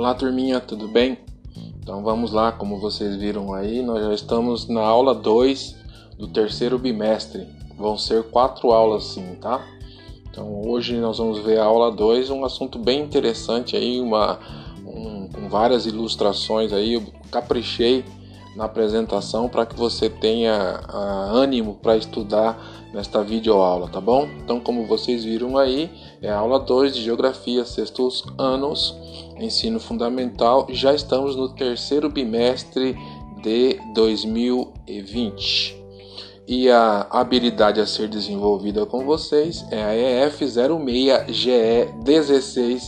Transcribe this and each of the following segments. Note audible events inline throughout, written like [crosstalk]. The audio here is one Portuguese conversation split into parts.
Olá, turminha, tudo bem? Então vamos lá, como vocês viram aí, nós já estamos na aula 2 do terceiro bimestre. Vão ser quatro aulas sim, tá? Então hoje nós vamos ver a aula 2, um assunto bem interessante aí, uma, um, com várias ilustrações aí, eu caprichei na apresentação para que você tenha uh, ânimo para estudar nesta videoaula, tá bom? Então, como vocês viram aí, é a aula 2 de Geografia, sextos anos, ensino fundamental. Já estamos no terceiro bimestre de 2020. E a habilidade a ser desenvolvida com vocês é a EF06GE16,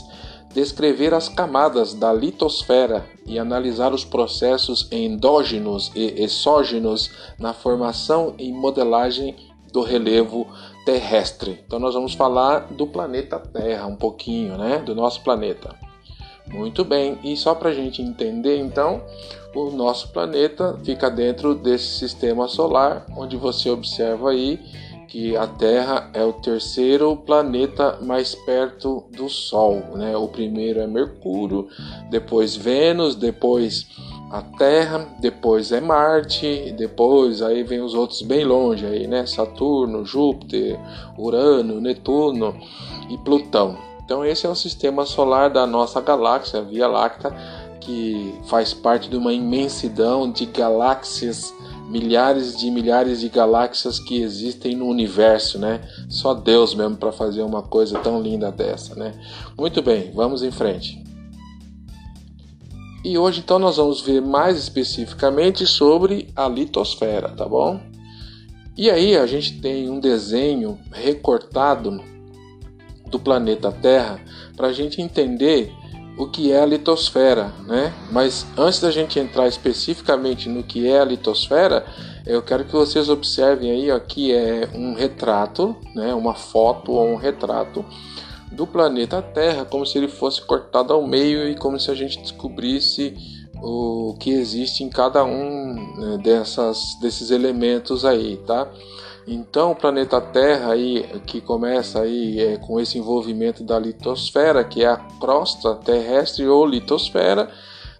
descrever as camadas da litosfera e analisar os processos endógenos e exógenos na formação e modelagem do relevo terrestre. Então nós vamos falar do planeta Terra um pouquinho, né, do nosso planeta. Muito bem, e só para a gente entender então, o nosso planeta fica dentro desse sistema solar, onde você observa aí que a Terra é o terceiro planeta mais perto do Sol, né? O primeiro é Mercúrio, depois Vênus, depois a Terra, depois é Marte, depois aí vem os outros bem longe aí, né? Saturno, Júpiter, Urano, Netuno e Plutão. Então esse é o sistema solar da nossa galáxia, a Via Láctea, que faz parte de uma imensidão de galáxias, milhares de milhares de galáxias que existem no universo, né? Só Deus mesmo para fazer uma coisa tão linda dessa, né? Muito bem, vamos em frente. E hoje então nós vamos ver mais especificamente sobre a litosfera, tá bom? E aí a gente tem um desenho recortado do planeta Terra para a gente entender o que é a litosfera, né? Mas antes da gente entrar especificamente no que é a litosfera, eu quero que vocês observem aí ó, que é um retrato, né? Uma foto ou um retrato do planeta Terra, como se ele fosse cortado ao meio e como se a gente descobrisse o que existe em cada um né, dessas, desses elementos aí, tá? Então, o planeta Terra aí que começa aí é, com esse envolvimento da litosfera, que é a crosta terrestre ou litosfera.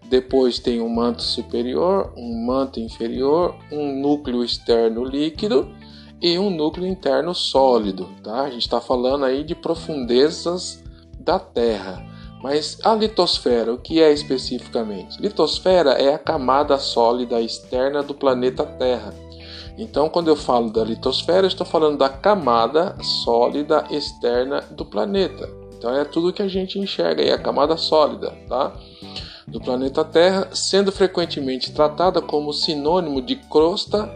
Depois tem um manto superior, um manto inferior, um núcleo externo líquido e um núcleo interno sólido. Tá? A gente está falando aí de profundezas da Terra. Mas a litosfera, o que é especificamente? Litosfera é a camada sólida externa do planeta Terra. Então, quando eu falo da litosfera, estou falando da camada sólida externa do planeta. Então, é tudo que a gente enxerga aí, a camada sólida, tá? Do planeta Terra, sendo frequentemente tratada como sinônimo de crosta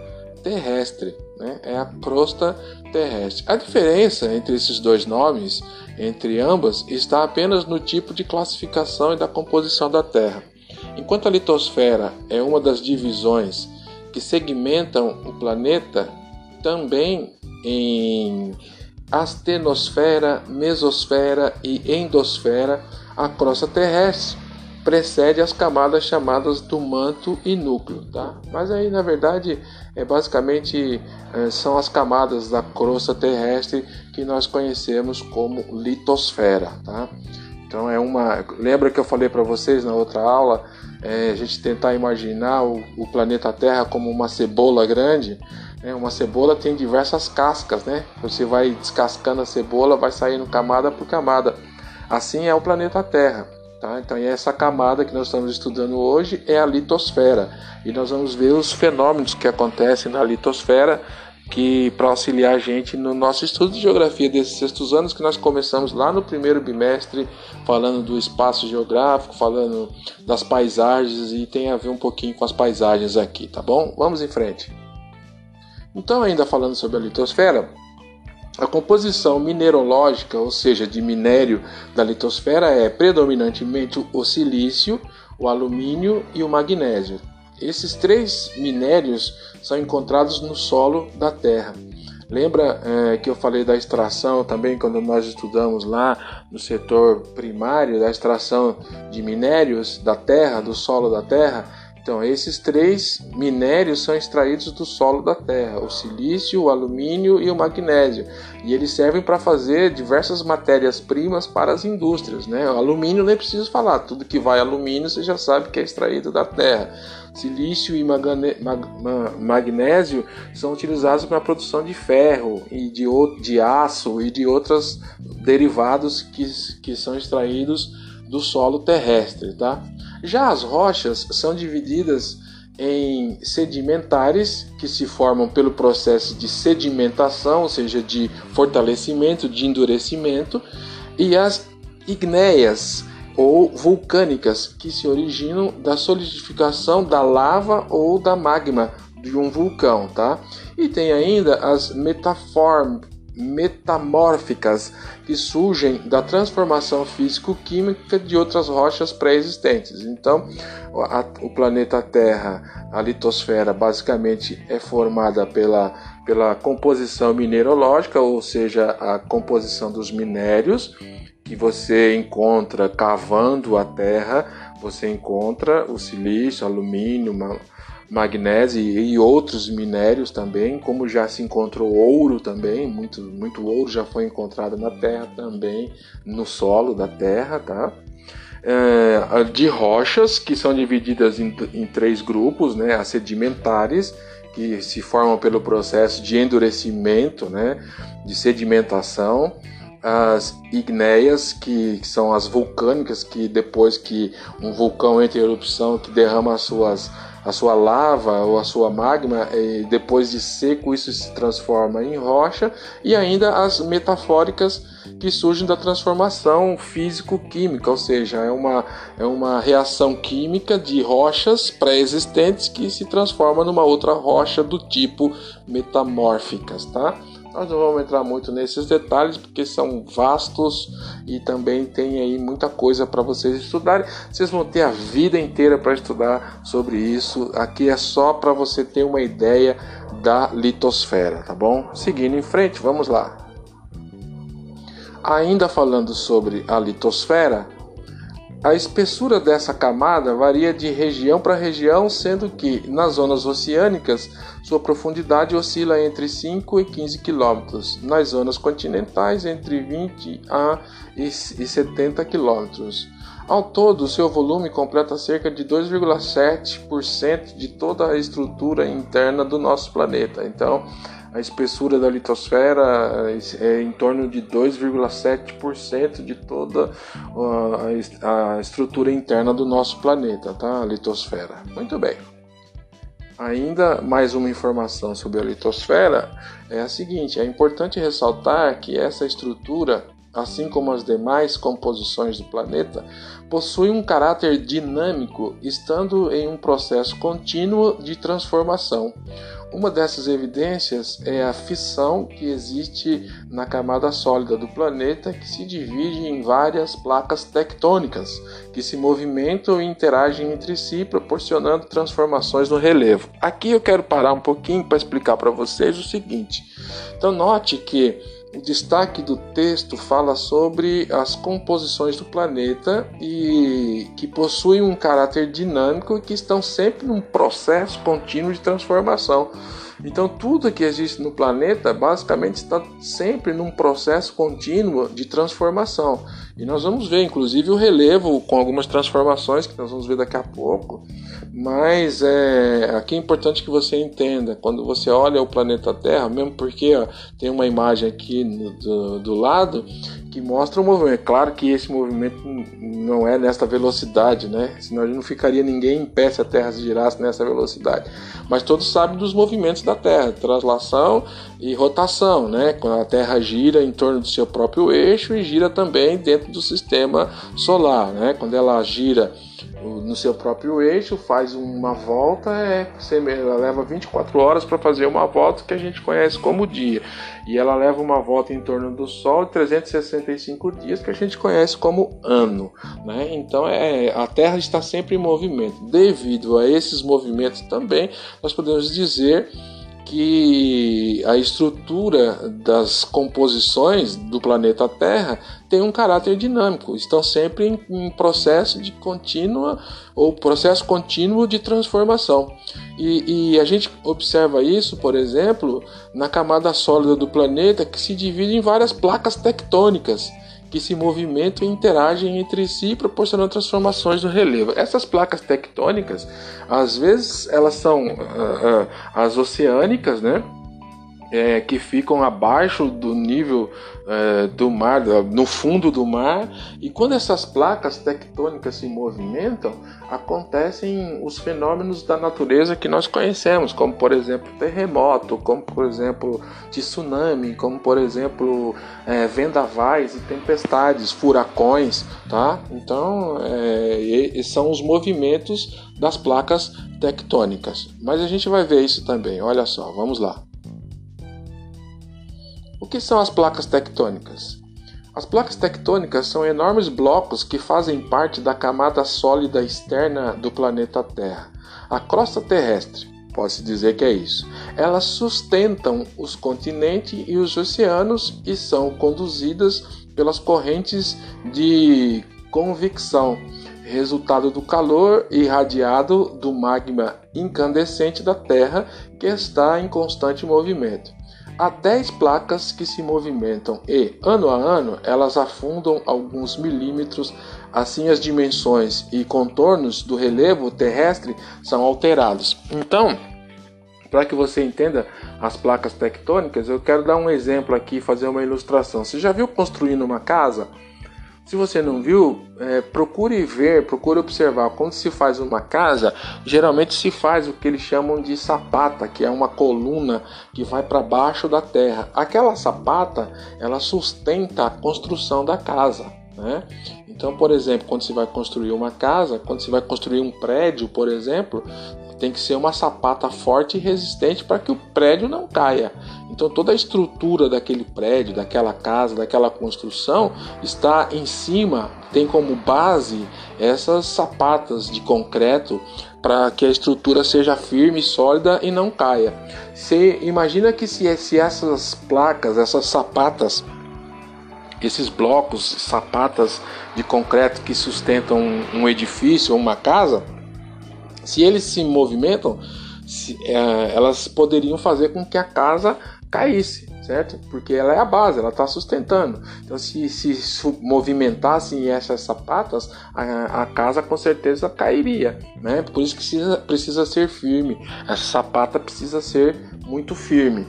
terrestre né? é a crosta terrestre. A diferença entre esses dois nomes, entre ambas, está apenas no tipo de classificação e da composição da Terra. Enquanto a litosfera é uma das divisões que segmentam o planeta, também em astenosfera, mesosfera e endosfera, a crosta terrestre precede as camadas chamadas do manto e núcleo, tá? Mas aí na verdade é basicamente é, são as camadas da crosta terrestre que nós conhecemos como litosfera, tá? Então é uma, lembra que eu falei para vocês na outra aula, é, a gente tentar imaginar o, o, planeta Terra como uma cebola grande. Né? Uma cebola tem diversas cascas, né? Você vai descascando a cebola, vai saindo camada por camada. Assim é o planeta Terra. Tá? Então, essa camada que nós estamos estudando hoje é a litosfera. E nós vamos ver os fenômenos que acontecem na litosfera que para auxiliar a gente no nosso estudo de geografia desses sextos anos que nós começamos lá no primeiro bimestre falando do espaço geográfico, falando das paisagens e tem a ver um pouquinho com as paisagens aqui, tá bom? Vamos em frente. Então, ainda falando sobre a litosfera, a composição minerológica, ou seja, de minério da litosfera, é predominantemente o silício, o alumínio e o magnésio. Esses três minérios são encontrados no solo da Terra. Lembra é, que eu falei da extração também quando nós estudamos lá no setor primário da extração de minérios da terra, do solo da terra? Então, esses três minérios são extraídos do solo da Terra: o silício, o alumínio e o magnésio. E eles servem para fazer diversas matérias-primas para as indústrias. Né? O alumínio nem preciso falar, tudo que vai alumínio você já sabe que é extraído da Terra. Silício e magnésio são utilizados para a produção de ferro e de, de aço e de outros derivados que, que são extraídos do solo terrestre. Tá? Já as rochas são divididas em sedimentares, que se formam pelo processo de sedimentação, ou seja, de fortalecimento, de endurecimento, e as ignéias ou vulcânicas, que se originam da solidificação da lava ou da magma de um vulcão, tá? E tem ainda as metaform metamórficas que surgem da transformação físico-química de outras rochas pré-existentes. Então, a, o planeta Terra, a litosfera, basicamente é formada pela, pela composição mineralógica, ou seja, a composição dos minérios que você encontra cavando a Terra. Você encontra o silício, alumínio, magnésio e outros minérios também, como já se encontrou ouro também, muito, muito ouro já foi encontrado na Terra também, no solo da Terra, tá? É, de rochas que são divididas em, em três grupos, né? As sedimentares, que se formam pelo processo de endurecimento, né? De sedimentação, as ignéias, que, que, são as vulcânicas, que depois que um vulcão entra em erupção, que derrama as suas a sua lava ou a sua magma, depois de seco, isso se transforma em rocha, e ainda as metafóricas que surgem da transformação físico-química, ou seja, é uma, é uma reação química de rochas pré-existentes que se transforma numa outra rocha do tipo metamórficas, tá? Nós não vamos entrar muito nesses detalhes porque são vastos e também tem aí muita coisa para vocês estudarem. Vocês vão ter a vida inteira para estudar sobre isso. Aqui é só para você ter uma ideia da litosfera, tá bom? Seguindo em frente, vamos lá. Ainda falando sobre a litosfera, a espessura dessa camada varia de região para região, sendo que nas zonas oceânicas sua profundidade oscila entre 5 e 15 km, nas zonas continentais entre 20 a e 70 km. Ao todo, seu volume completa cerca de 2,7% de toda a estrutura interna do nosso planeta. Então, a espessura da litosfera é em torno de 2,7% de toda a estrutura interna do nosso planeta, tá? A litosfera. Muito bem. Ainda mais uma informação sobre a litosfera é a seguinte: é importante ressaltar que essa estrutura assim como as demais composições do planeta, possui um caráter dinâmico, estando em um processo contínuo de transformação. Uma dessas evidências é a fissão que existe na camada sólida do planeta, que se divide em várias placas tectônicas que se movimentam e interagem entre si, proporcionando transformações no relevo. Aqui eu quero parar um pouquinho para explicar para vocês o seguinte. Então, note que o destaque do texto fala sobre as composições do planeta e que possuem um caráter dinâmico e que estão sempre num processo contínuo de transformação. Então, tudo que existe no planeta basicamente está sempre num processo contínuo de transformação. E nós vamos ver, inclusive, o relevo com algumas transformações que nós vamos ver daqui a pouco. Mas é, aqui é importante que você entenda, quando você olha o planeta Terra, mesmo porque ó, tem uma imagem aqui no, do, do lado que mostra o movimento. Claro que esse movimento não é nesta velocidade, né? Senão não ficaria ninguém em pé se a Terra se girasse nessa velocidade. Mas todos sabem dos movimentos da Terra, translação e rotação, né? Quando a Terra gira em torno do seu próprio eixo e gira também dentro do sistema solar, né? Quando ela gira no seu próprio eixo, faz uma volta, é, ela leva 24 horas para fazer uma volta que a gente conhece como dia. E ela leva uma volta em torno do Sol 365 dias, que a gente conhece como ano. Né? Então é, a Terra está sempre em movimento. Devido a esses movimentos também, nós podemos dizer que a estrutura das composições do planeta Terra tem um caráter dinâmico, estão sempre em, processo de contínua ou processo contínuo de transformação. E, e, a gente observa isso, por exemplo, na camada sólida do planeta que se divide em várias placas tectônicas que se movimentam e interagem entre si, proporcionando transformações no relevo. Essas placas tectônicas, às vezes, elas são uh, uh, as oceânicas, né? É, que ficam abaixo do nível é, do mar, no fundo do mar, e quando essas placas tectônicas se movimentam, acontecem os fenômenos da natureza que nós conhecemos, como por exemplo terremoto, como por exemplo tsunami, como por exemplo é, vendavais e tempestades, furacões, tá? Então, é, são os movimentos das placas tectônicas. Mas a gente vai ver isso também. Olha só, vamos lá. O que são as placas tectônicas? As placas tectônicas são enormes blocos que fazem parte da camada sólida externa do planeta Terra, a crosta terrestre. Pode-se dizer que é isso. Elas sustentam os continentes e os oceanos e são conduzidas pelas correntes de convecção, resultado do calor irradiado do magma incandescente da Terra que está em constante movimento. Há 10 placas que se movimentam e, ano a ano, elas afundam alguns milímetros, assim as dimensões e contornos do relevo terrestre são alterados. Então, para que você entenda as placas tectônicas, eu quero dar um exemplo aqui, fazer uma ilustração. Você já viu construindo uma casa? Se você não viu, é, procure ver, procure observar. Quando se faz uma casa, geralmente se faz o que eles chamam de sapata, que é uma coluna que vai para baixo da terra. Aquela sapata, ela sustenta a construção da casa. Né? Então, por exemplo, quando se vai construir uma casa, quando se vai construir um prédio, por exemplo, tem que ser uma sapata forte e resistente para que o prédio não caia. Então toda a estrutura daquele prédio, daquela casa, daquela construção está em cima, tem como base essas sapatas de concreto para que a estrutura seja firme, sólida e não caia. Você imagina que se, se essas placas, essas sapatas esses blocos, sapatas de concreto que sustentam um edifício ou uma casa, se eles se movimentam, se, é, elas poderiam fazer com que a casa caísse, certo? Porque ela é a base, ela está sustentando. Então, se se movimentassem essas sapatas, a, a, casa com certeza cairia, né? Por isso que precisa, precisa ser firme. Essa sapata precisa ser muito firme.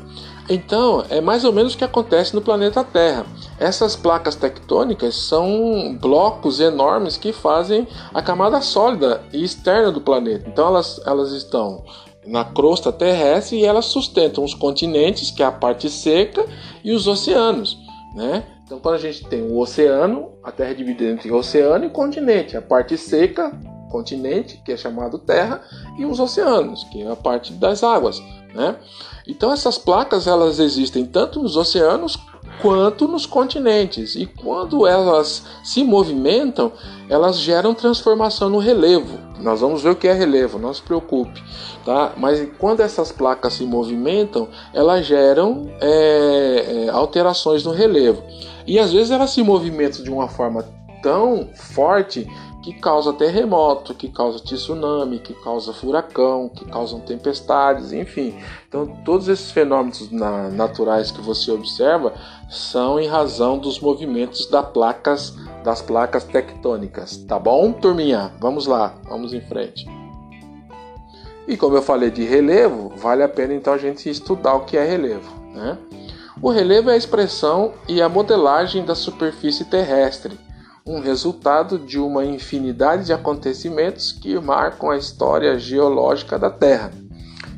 Então, é mais ou menos o que acontece no planeta Terra. Essas placas tectônicas são blocos enormes que fazem a camada sólida e externa do planeta. Então, elas, elas estão na crosta terrestre e elas sustentam os continentes, que é a parte seca, e os oceanos. Né? Então, quando a gente tem o oceano, a Terra é dividida entre oceano e continente. A parte seca, continente, que é chamado Terra, e os oceanos, que é a parte das águas. Né? Então essas placas elas existem tanto nos oceanos quanto nos continentes e quando elas se movimentam elas geram transformação no relevo. Nós vamos ver o que é relevo, não se preocupe, tá? Mas quando essas placas se movimentam elas geram é, é, alterações no relevo e às vezes elas se movimentam de uma forma tão forte que causa terremoto, que causa tsunami, que causa furacão, que causam tempestades, enfim. Então, todos esses fenômenos na, naturais que você observa são em razão dos movimentos das placas, das placas tectônicas, tá bom, turminha? Vamos lá, vamos em frente. E como eu falei de relevo, vale a pena então a gente estudar o que é relevo, né? O relevo é a expressão e a modelagem da superfície terrestre um resultado de uma infinidade de acontecimentos que marcam a história geológica da Terra,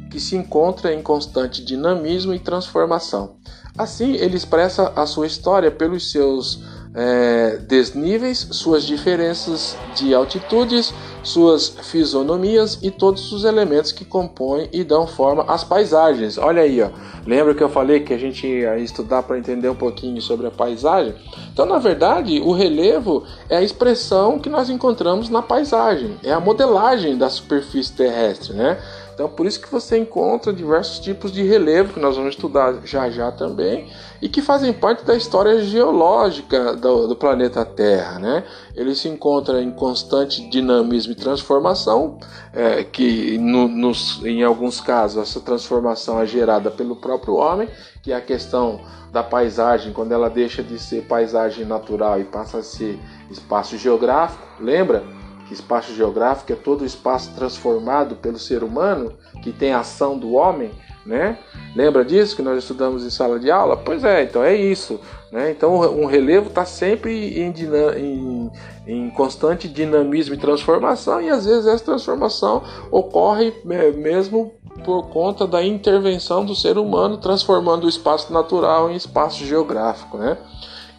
que se encontra em constante dinamismo e transformação. Assim, ele expressa a sua história pelos seus é, desníveis, suas diferenças de altitudes, suas fisionomias e todos os elementos que compõem e dão forma às paisagens. Olha aí, ó. lembra que eu falei que a gente ia estudar para entender um pouquinho sobre a paisagem? Então, na verdade, o relevo é a expressão que nós encontramos na paisagem, é a modelagem da superfície terrestre, né? Então, por isso que você encontra diversos tipos de relevo que nós vamos estudar já já também e que fazem parte da história geológica do, do planeta Terra, né? Ele se encontra em constante dinamismo e transformação, é, que no, nos, em alguns casos essa transformação é gerada pelo próprio homem, que é a questão da paisagem, quando ela deixa de ser paisagem natural e passa a ser espaço geográfico. Lembra que espaço geográfico é todo o espaço transformado pelo ser humano, que tem a ação do homem, né? Lembra disso que nós estudamos em sala de aula? Pois é, então é isso. Né? Então um relevo está sempre em, em, em, constante dinamismo e transformação, e às vezes essa transformação ocorre é, mesmo por conta da intervenção do ser humano, transformando o espaço natural em espaço geográfico. Né?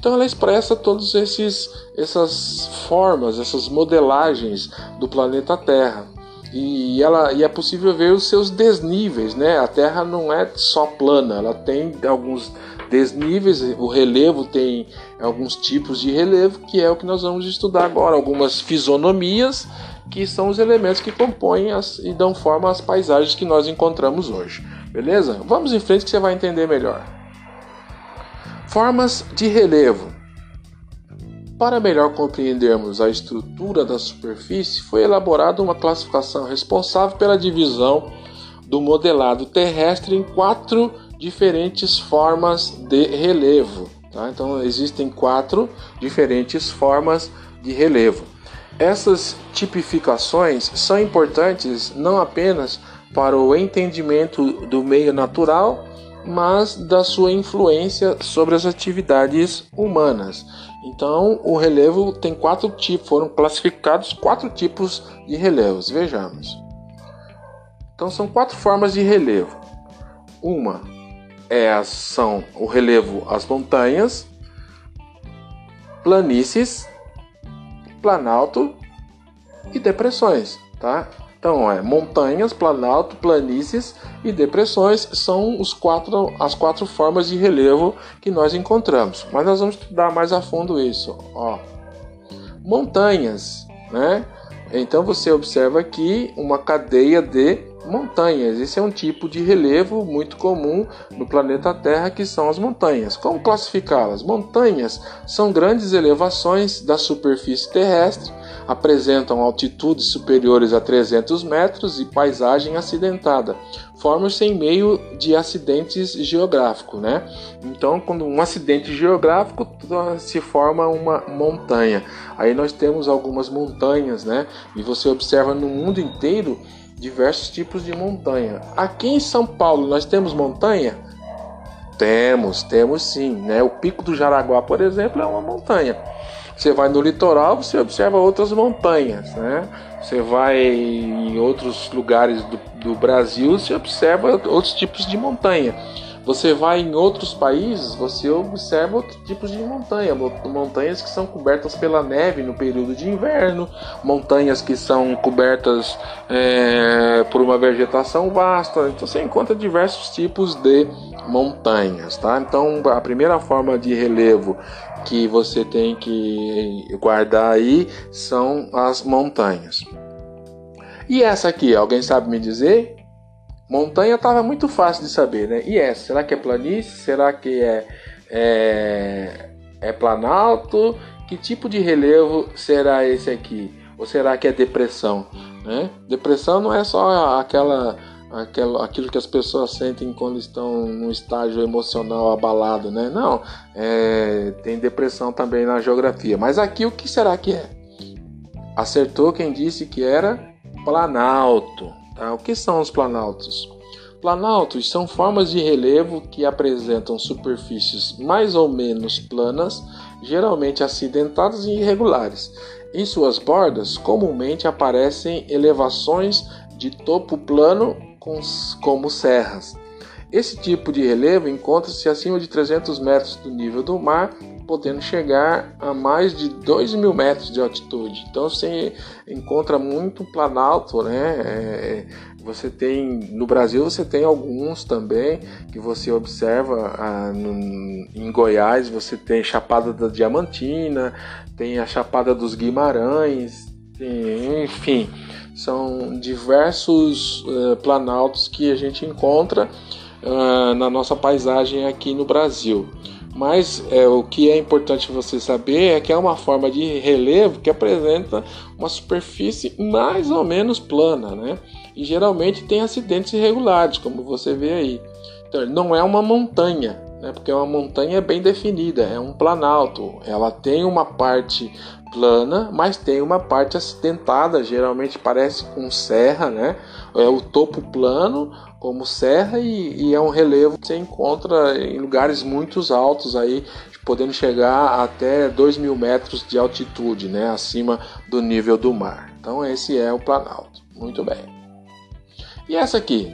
Então ela expressa todas essas formas, essas modelagens do planeta Terra. E, ela, e é possível ver os seus desníveis, né? A Terra não é só plana, ela tem alguns desníveis, o relevo tem alguns tipos de relevo, que é o que nós vamos estudar agora, algumas fisionomias, que são os elementos que compõem as, e dão forma às paisagens que nós encontramos hoje. Beleza? Vamos em frente que você vai entender melhor. Formas de relevo. Para melhor compreendermos a estrutura da superfície, foi elaborada uma classificação responsável pela divisão do modelado terrestre em quatro diferentes formas de relevo. Tá? Então, existem quatro diferentes formas de relevo. Essas tipificações são importantes não apenas para o entendimento do meio natural, mas da sua influência sobre as atividades humanas. Então, o relevo tem quatro tipos, foram classificados quatro tipos de relevos. Vejamos. Então, são quatro formas de relevo. Uma é são o relevo as montanhas, planícies, planalto e depressões, tá? Então, é montanhas, planalto, planícies e depressões são os quatro, as quatro formas de relevo que nós encontramos. Mas nós vamos estudar mais a fundo isso. Ó. Montanhas, né? Então você observa aqui uma cadeia de montanhas. Esse é um tipo de relevo muito comum no planeta Terra, que são as montanhas. Como classificá-las? Montanhas são grandes elevações da superfície terrestre apresentam altitudes superiores a 300 metros e paisagem acidentada. Formam-se em meio de acidentes geográficos, né? Então, quando um acidente geográfico se forma uma montanha. Aí nós temos algumas montanhas, né? E você observa no mundo inteiro diversos tipos de montanha. Aqui em São Paulo nós temos montanha? Temos, temos sim, né? O Pico do Jaraguá, por exemplo, é uma montanha. Você vai no litoral, você observa outras montanhas, né? Você vai em outros lugares do, do Brasil, você observa outros tipos de montanha. Você vai em outros países, você observa outros tipos de montanha, montanhas que são cobertas pela neve no período de inverno, montanhas que são cobertas é, por uma vegetação vasta. Então você encontra diversos tipos de montanhas, tá? Então a primeira forma de relevo que você tem que guardar aí são as montanhas. E essa aqui, alguém sabe me dizer? Montanha estava muito fácil de saber, né? E essa? Será que é planície? Será que é, é, é planalto? Que tipo de relevo será esse aqui? Ou será que é depressão? Né? Depressão não é só aquela aquilo, aquilo que as pessoas sentem quando estão num estágio emocional abalado, né? Não, é, tem depressão também na geografia. Mas aqui o que será que é? Acertou quem disse que era planalto. Tá? O que são os planaltos? Planaltos são formas de relevo que apresentam superfícies mais ou menos planas, geralmente acidentadas e irregulares. Em suas bordas, comumente aparecem elevações de topo plano como serras. Esse tipo de relevo encontra-se acima de 300 metros do nível do mar, podendo chegar a mais de 2 mil metros de altitude. Então você encontra muito planalto, né? É, você tem no Brasil você tem alguns também que você observa ah, no, em Goiás você tem Chapada da Diamantina, tem a Chapada dos Guimarães, tem, enfim são diversos uh, planaltos que a gente encontra uh, na nossa paisagem aqui no Brasil. Mas é, o que é importante você saber é que é uma forma de relevo que apresenta uma superfície mais ou menos plana, né? E geralmente tem acidentes irregulares, como você vê aí. Então, não é uma montanha, né? Porque uma montanha é bem definida, é um planalto. Ela tem uma parte plana, mas tem uma parte acidentada, geralmente parece com serra, né? É o topo plano como serra e, e, é um relevo que você encontra em lugares muito altos aí, podendo chegar até 2 mil metros de altitude, né? Acima do nível do mar. Então esse é o Planalto. Muito bem. E essa aqui?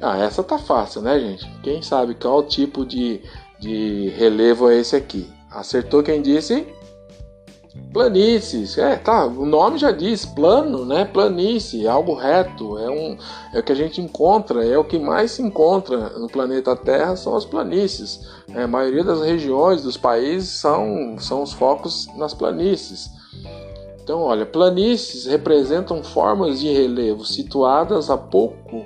Ah, essa tá fácil, né, gente? Quem sabe qual tipo de, de relevo é esse aqui? Acertou quem disse? Planícies, é, tá, o nome já diz, plano, né? Planície, algo reto, é um é o que a gente encontra, é o que mais se encontra no planeta Terra são as planícies. É, a maioria das regiões dos países são são os focos nas planícies. Então, olha, planícies representam formas de relevo situadas a pouco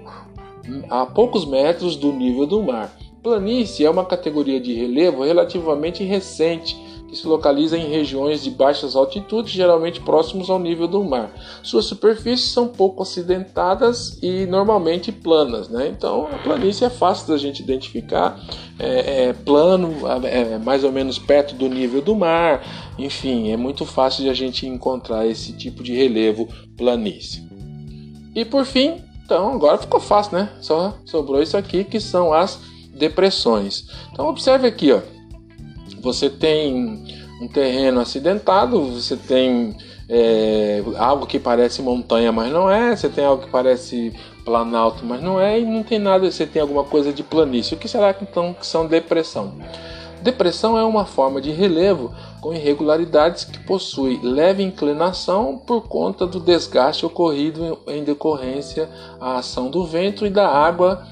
a poucos metros do nível do mar. Planície é uma categoria de relevo relativamente recente que se localiza em regiões de baixas altitudes, geralmente próximos ao nível do mar. Suas superfícies são pouco acidentadas e normalmente planas, né? Então a planície é fácil da gente identificar, é, é plano, é, é mais ou menos perto do nível do mar, enfim, é muito fácil de a gente encontrar esse tipo de relevo planície. E por fim, então agora ficou fácil, né? Só sobrou isso aqui que são as depressões. Então observe aqui, ó você tem um terreno acidentado, você tem é, algo que parece montanha, mas não é, você tem algo que parece planalto, mas não é, e não tem nada, você tem alguma coisa de planície. O que será então que são depressão? Depressão é uma forma de relevo com irregularidades que possui leve inclinação por conta do desgaste ocorrido em decorrência à ação do vento e da água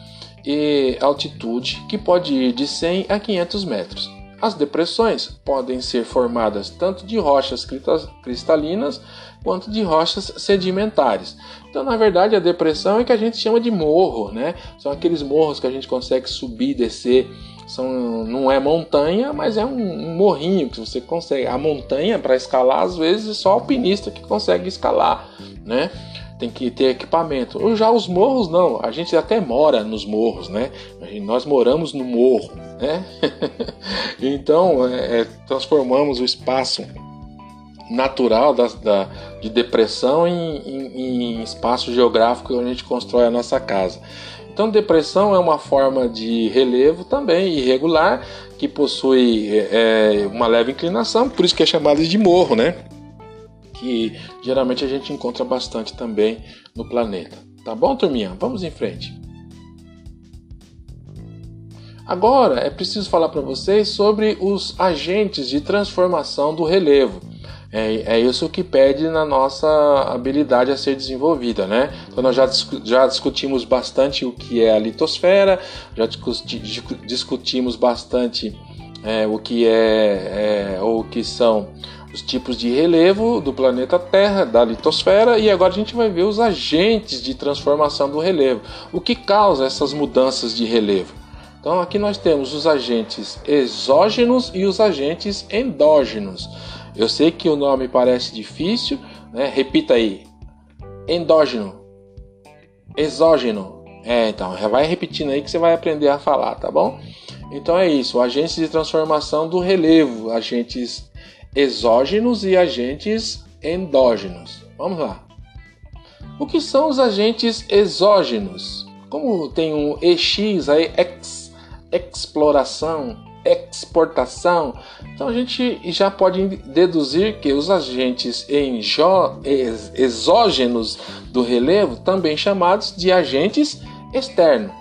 e altitude, que pode ir de 100 a 500 metros. As depressões podem ser formadas tanto de rochas cristalinas quanto de rochas sedimentares. Então, na verdade, a depressão é que a gente chama de morro, né? São aqueles morros que a gente consegue subir descer. São, não é montanha, mas é um, um morrinho que você consegue. A montanha, para escalar, às vezes, é só alpinista que consegue escalar, né? Tem que ter equipamento. Já os morros não, a gente até mora nos morros, né? Nós moramos no morro, né? [laughs] então é, é, transformamos o espaço natural da, da de depressão em, em, em, espaço geográfico onde a gente constrói a nossa casa. Então, depressão é uma forma de relevo também irregular que possui é, uma leve inclinação, por isso que é chamada de morro, né? Que geralmente a gente encontra bastante também no planeta. Tá bom, turminha? Vamos em frente. Agora é preciso falar para vocês sobre os agentes de transformação do relevo. É, é, isso que pede na nossa habilidade a ser desenvolvida, né? Então nós já, já discutimos bastante o que é a litosfera, já discuti, discutimos bastante é, o que é, é ou o que são os tipos de relevo do planeta Terra, da litosfera, e agora a gente vai ver os agentes de transformação do relevo. O que causa essas mudanças de relevo? Então aqui nós temos os agentes exógenos e os agentes endógenos. Eu sei que o nome parece difícil, né? Repita aí. Endógeno. Exógeno. É, então, vai repetindo aí que você vai aprender a falar, tá bom? Então é isso, agentes de transformação do relevo, agentes exógenos e agentes endógenos. Vamos lá. O que são os agentes exógenos? Como tem um EX aí, ex, exploração, exportação, então a gente já pode deduzir que os agentes exógenos do relevo, também chamados de agentes externos,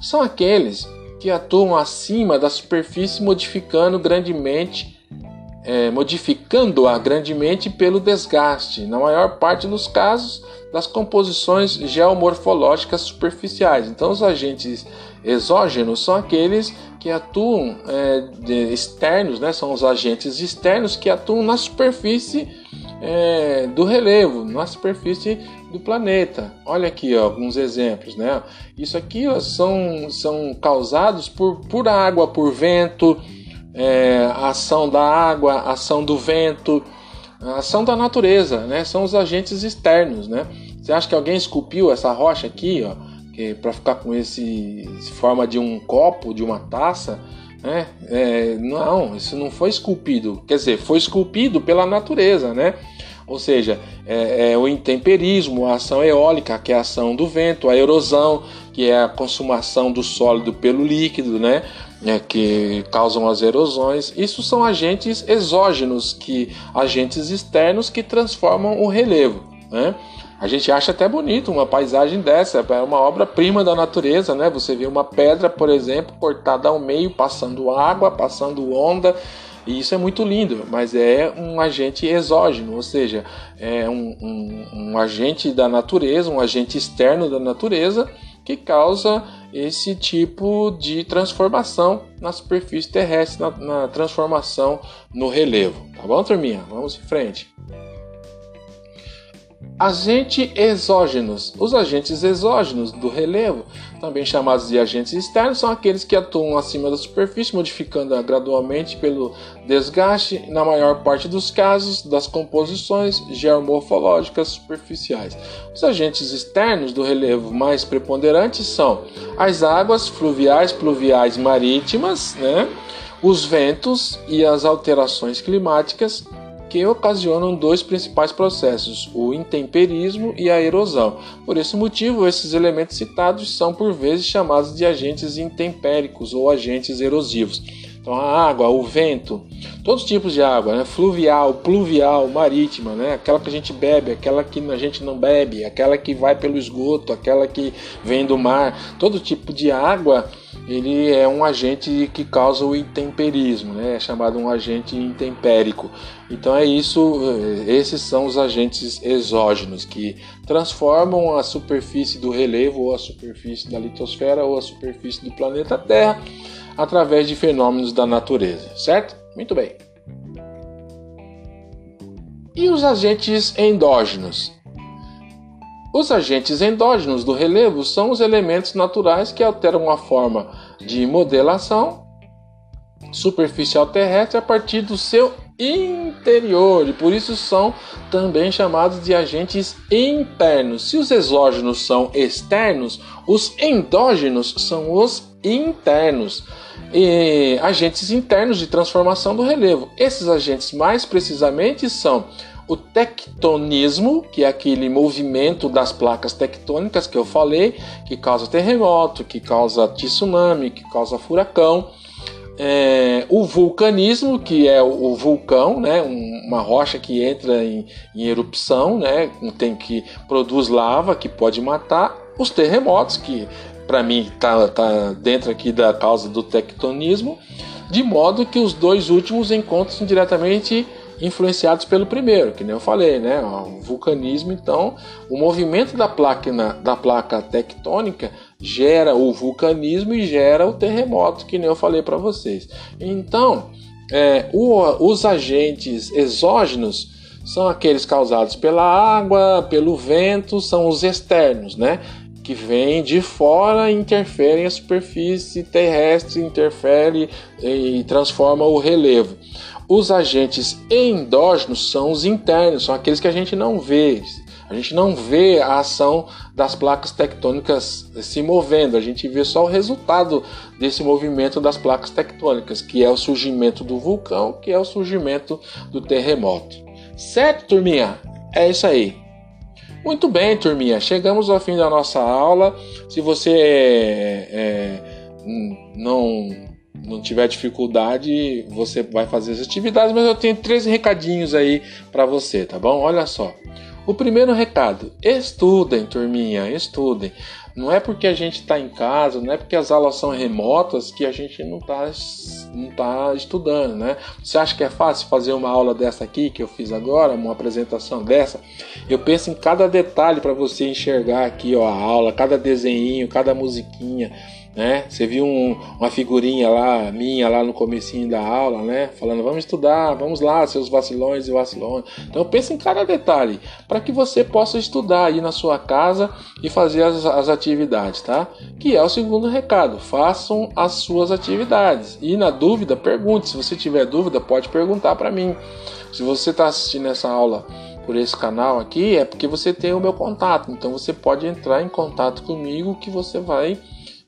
são aqueles que atuam acima da superfície, modificando grandemente é, modificando-a grandemente pelo desgaste, na maior parte dos casos, das composições geomorfológicas superficiais. Então, os agentes exógenos são aqueles que atuam é, de, externos, né? são os agentes externos que atuam na superfície é, do relevo, na superfície do planeta. Olha aqui ó, alguns exemplos, né? Isso aqui ó, são, são causados por, por água, por vento, é, a ação da água, a ação do vento, a ação da natureza, né? São os agentes externos, né? Você acha que alguém esculpiu essa rocha aqui, ó, para ficar com esse forma de um copo, de uma taça? Né? É, não, isso não foi esculpido. Quer dizer, foi esculpido pela natureza, né? Ou seja, é, é, o intemperismo, a ação eólica, que é a ação do vento, a erosão, que é a consumação do sólido pelo líquido, né? É, que causam as erosões. Isso são agentes exógenos, que agentes externos que transformam o relevo. Né? A gente acha até bonito uma paisagem dessa, é uma obra-prima da natureza, né? Você vê uma pedra, por exemplo, cortada ao meio, passando água, passando onda, e isso é muito lindo, mas é um agente exógeno, ou seja, é um, um, um agente da natureza, um agente externo da natureza que causa esse tipo de transformação na superfície terrestre, na, na transformação no relevo. Tá bom, turminha? Vamos em frente. Agentes exógenos. Os agentes exógenos do relevo, também chamados de agentes externos, são aqueles que atuam acima da superfície, modificando-a gradualmente pelo desgaste, na maior parte dos casos, das composições geomorfológicas superficiais. Os agentes externos do relevo mais preponderantes são as águas fluviais, pluviais marítimas, né? os ventos e as alterações climáticas que ocasionam dois principais processos, o intemperismo e a erosão. Por esse motivo, esses elementos citados são por vezes chamados de agentes intempéricos ou agentes erosivos. Então, a água, o vento, todos os tipos de água, né? fluvial, pluvial, marítima, né? aquela que a gente bebe, aquela que a gente não bebe, aquela que vai pelo esgoto, aquela que vem do mar, todo tipo de água ele é um agente que causa o intemperismo, né? é chamado um agente intempérico. Então é isso, eh, esses são os agentes exógenos que transformam a superfície do relevo ou a superfície da litosfera ou a superfície do planeta Terra através de fenômenos da natureza, certo? Muito bem. E os agentes endógenos? Os agentes endógenos do relevo são os elementos naturais que alteram a forma de modelação superficial terrestre a partir do seu interior e por isso são também chamados de agentes internos. Se os exógenos são externos, os endógenos são os internos. E agentes internos de transformação do relevo. Esses agentes mais precisamente são o tectonismo, que é aquele movimento das placas tectônicas que eu falei, que causa terremoto, que causa tsunami, que causa furacão. É, o vulcanismo, que é o, vulcão, né, uma rocha que entra em, em erupção, né, tem que produz lava que pode matar. Os terremotos, que para mim está tá dentro aqui da causa do tectonismo, de modo que os dois últimos encontram diretamente influenciados pelo primeiro, que nem eu falei, né? O vulcanismo, então, o movimento da placa, da placa tectônica gera o vulcanismo e gera o terremoto, que nem eu falei para vocês. Então, é, o, os agentes exógenos são aqueles causados pela água, pelo vento, são os externos, né? Que vêm de fora e interferem a superfície terrestre, interfere e transforma o relevo. Os agentes endógenos são os internos, são aqueles que a gente não vê. A gente não vê a ação das placas tectônicas se movendo, a gente vê só o resultado desse movimento das placas tectônicas, que é o surgimento do vulcão, que é o surgimento do terremoto. Certo, turminha? É isso aí. Muito bem, turminha. Chegamos ao fim da nossa aula. Se você é, é, não não tiver dificuldade, você vai fazer as atividades, mas eu tenho três recadinhos aí para você, tá bom? Olha só. O primeiro recado: estudem, turminha, estudem. Não é porque a gente está em casa, não é porque as aulas são remotas que a gente não está não tá estudando, né? Você acha que é fácil fazer uma aula dessa aqui que eu fiz agora, uma apresentação dessa? Eu penso em cada detalhe para você enxergar aqui ó, a aula, cada desenho, cada musiquinha né? Você viu um, uma figurinha lá, minha lá no comecinho da aula, né? Falando, vamos estudar, vamos lá, seus vacilões e vacilões. Então pense em cada detalhe, para que você possa estudar aí na sua casa e fazer as, as atividades, tá? Que é o segundo recado, façam as suas atividades. E na dúvida, pergunte. Se você tiver dúvida, pode perguntar para mim. Se você está assistindo essa aula por esse canal aqui, é porque você tem o meu contato. Então você pode entrar em contato comigo que você vai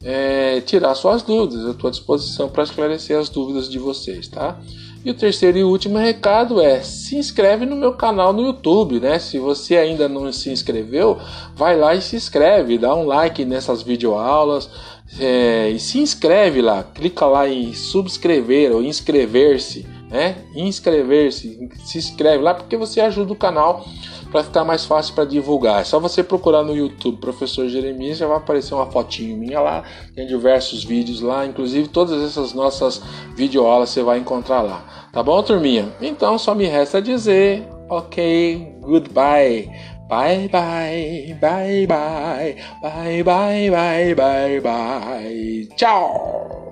é, tirar suas dúvidas. Eu estou à disposição para esclarecer as dúvidas de vocês, tá? E o terceiro e último recado é se inscreve no meu canal no YouTube, né? Se você ainda não se inscreveu, vai lá e se inscreve, dá um like nessas videoaulas é, e se inscreve lá, clica lá em subscrever ou inscrever-se, né? Inscrever-se, se inscreve lá porque você ajuda o canal para ficar mais fácil para divulgar. É só você procurar no YouTube Professor Jeremias, já vai aparecer uma fotinho minha lá, tem diversos vídeos lá, inclusive todas essas nossas videoaulas você vai encontrar lá. Tá bom, turminha? Então só me resta dizer, ok, goodbye. Bye bye, bye bye, bye bye, bye bye, bye. Tchau!